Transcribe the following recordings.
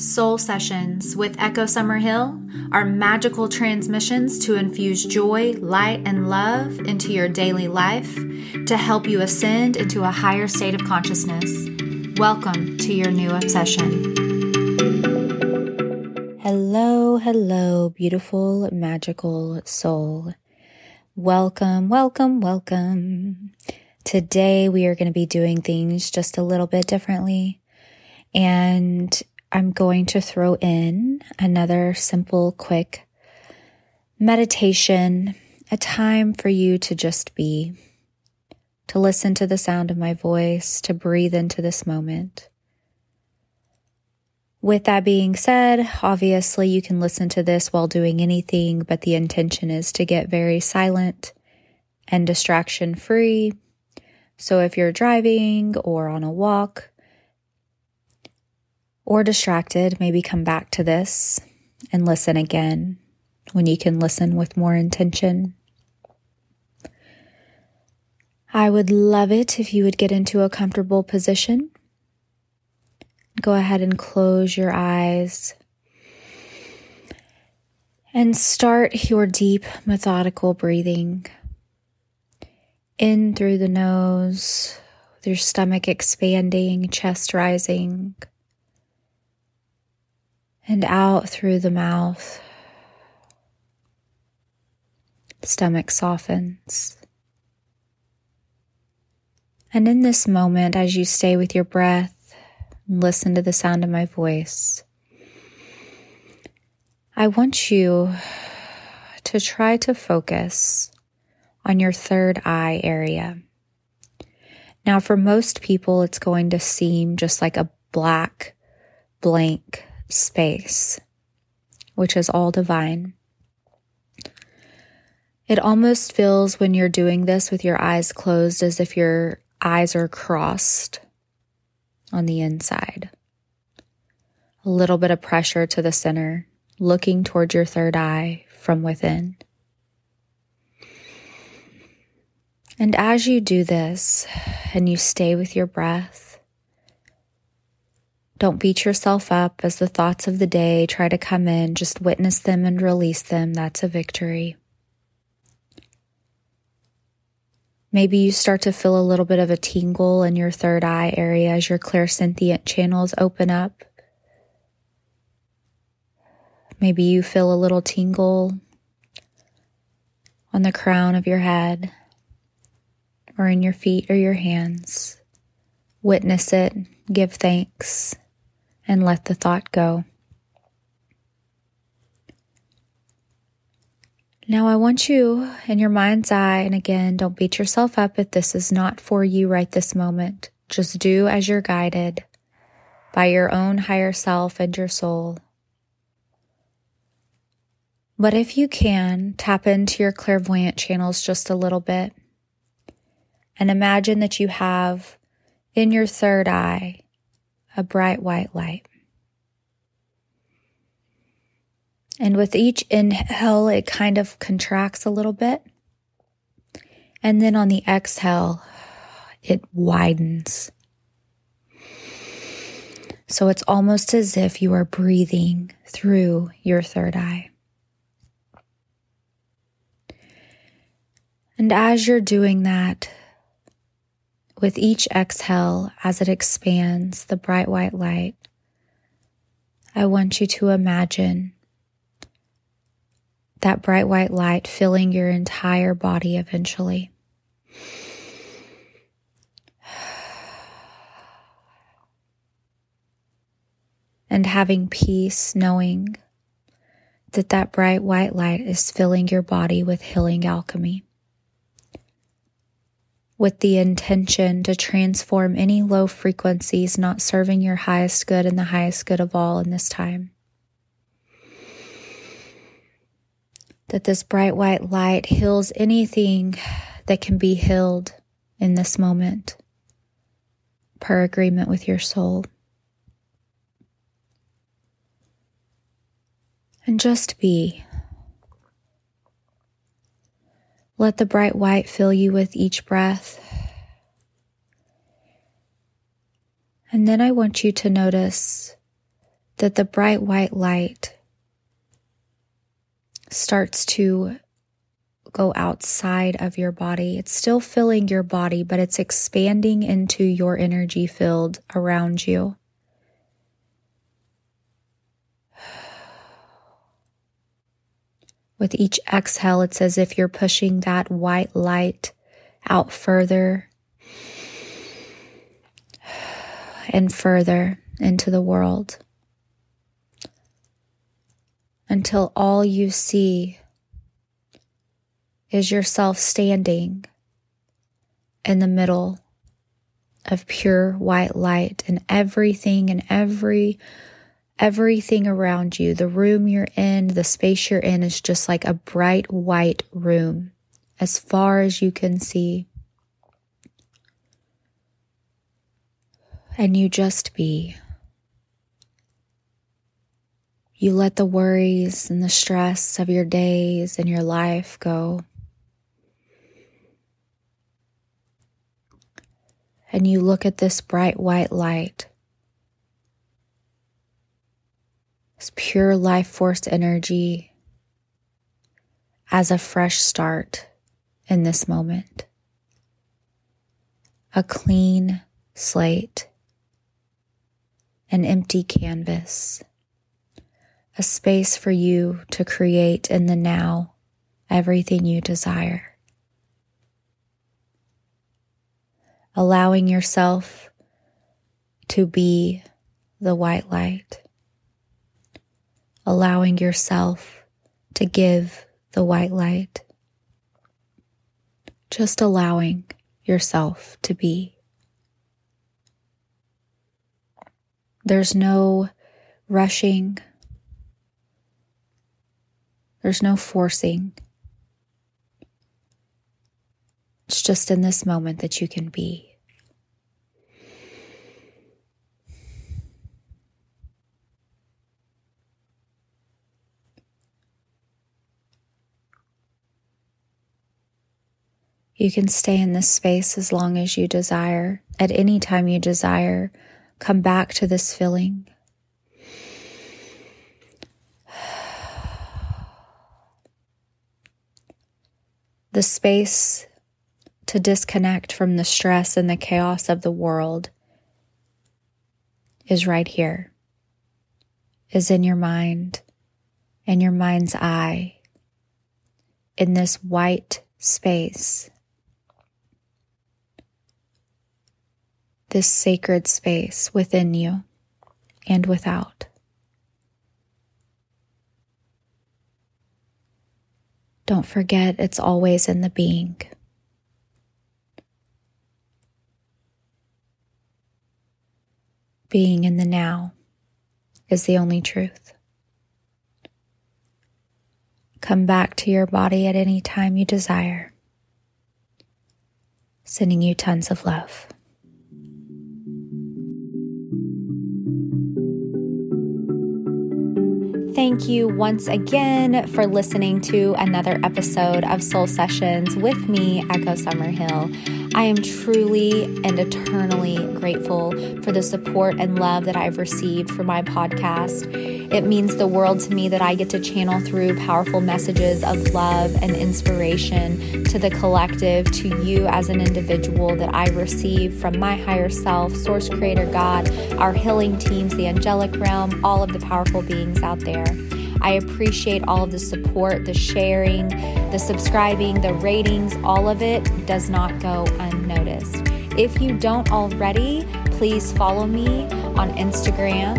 Soul Sessions with Echo Summerhill are magical transmissions to infuse joy, light, and love into your daily life to help you ascend into a higher state of consciousness. Welcome to your new obsession. Hello, hello, beautiful, magical soul. Welcome, welcome, welcome. Today we are going to be doing things just a little bit differently. And I'm going to throw in another simple, quick meditation, a time for you to just be, to listen to the sound of my voice, to breathe into this moment. With that being said, obviously you can listen to this while doing anything, but the intention is to get very silent and distraction free. So if you're driving or on a walk, or distracted, maybe come back to this and listen again when you can listen with more intention. I would love it if you would get into a comfortable position. Go ahead and close your eyes and start your deep, methodical breathing in through the nose, with your stomach expanding, chest rising and out through the mouth. Stomach softens. And in this moment, as you stay with your breath, listen to the sound of my voice, I want you to try to focus on your third eye area. Now, for most people, it's going to seem just like a black, blank space, which is all divine. It almost feels when you're doing this with your eyes closed as if your eyes are crossed on the inside. A little bit of pressure to the center, looking towards your third eye from within. And as you do this and you stay with your breath, don't beat yourself up as the thoughts of the day try to come in. Just witness them and release them. That's a victory. Maybe you start to feel a little bit of a tingle in your third eye area as your clairsentient channels open up. Maybe you feel a little tingle on the crown of your head or in your feet or your hands. Witness it, give thanks, and let the thought go. Now, I want you in your mind's eye, and again, don't beat yourself up if this is not for you right this moment. Just do as you're guided by your own higher self and your soul. But if you can, tap into your clairvoyant channels just a little bit and imagine that you have in your third eye a bright white light. And with each inhale, it kind of contracts a little bit. And then on the exhale, it widens. So it's almost as if you are breathing through your third eye. And as you're doing that, with each exhale, as it expands the bright white light, I want you to imagine that bright white light filling your entire body eventually. And having peace knowing that that bright white light is filling your body with healing alchemy with the intention to transform any low frequencies not serving your highest good and the highest good of all in this time. That this bright white light heals anything that can be healed in this moment, per agreement with your soul. And just be. Let the bright white fill you with each breath. And then I want you to notice that the bright white light starts to go outside of your body. It's still filling your body, but it's expanding into your energy field around you. With each exhale, it's as if you're pushing that white light out further and further into the world. Until all you see is yourself standing in the middle of pure white light and everything and every everything around you the room you're in the space you're in is just like a bright white room as far as you can see. And you just be. You let the worries and the stress of your days and your life go. And you look at this bright white light, pure life force energy as a fresh start in this moment. A clean slate, an empty canvas, a space for you to create in the now everything you desire. allowing yourself to be the white light, allowing yourself to give the white light, just allowing yourself to be. There's no rushing. There's no forcing. It's just in this moment that you can be. You can stay in this space as long as you desire. At any time you desire, come back to this feeling. The space to disconnect from the stress and the chaos of the world is right here, is in your mind, in your mind's eye, in this white space, this sacred space within you and without. Don't forget, it's always in the being. being in the now is the only truth. Come back to your body at any time you desire. Sending you tons of love. Thank you once again for listening to another episode of Soul Sessions with me, Echo Summerhill. I am truly and eternally grateful for the support and love that I've received for my podcast. It means the world to me that I get to channel through powerful messages of love and inspiration to the collective, to you as an individual that I receive from my higher self, Source Creator God, our healing teams, the angelic realm, all of the powerful beings out there. I appreciate all of the support, the sharing, the subscribing, the ratings, all of it does not go unnoticed. If you don't already, please follow me on Instagram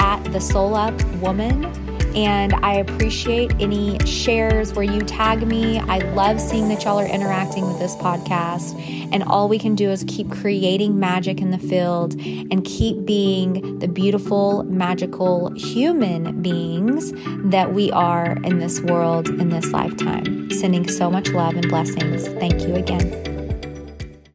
at the Soul Up Woman and I appreciate any shares where you tag me. I love seeing that y'all are interacting with this podcast. And all we can do is keep creating magic in the field and keep being the beautiful, magical human beings that we are in this world in this lifetime. Sending so much love and blessings. Thank you again.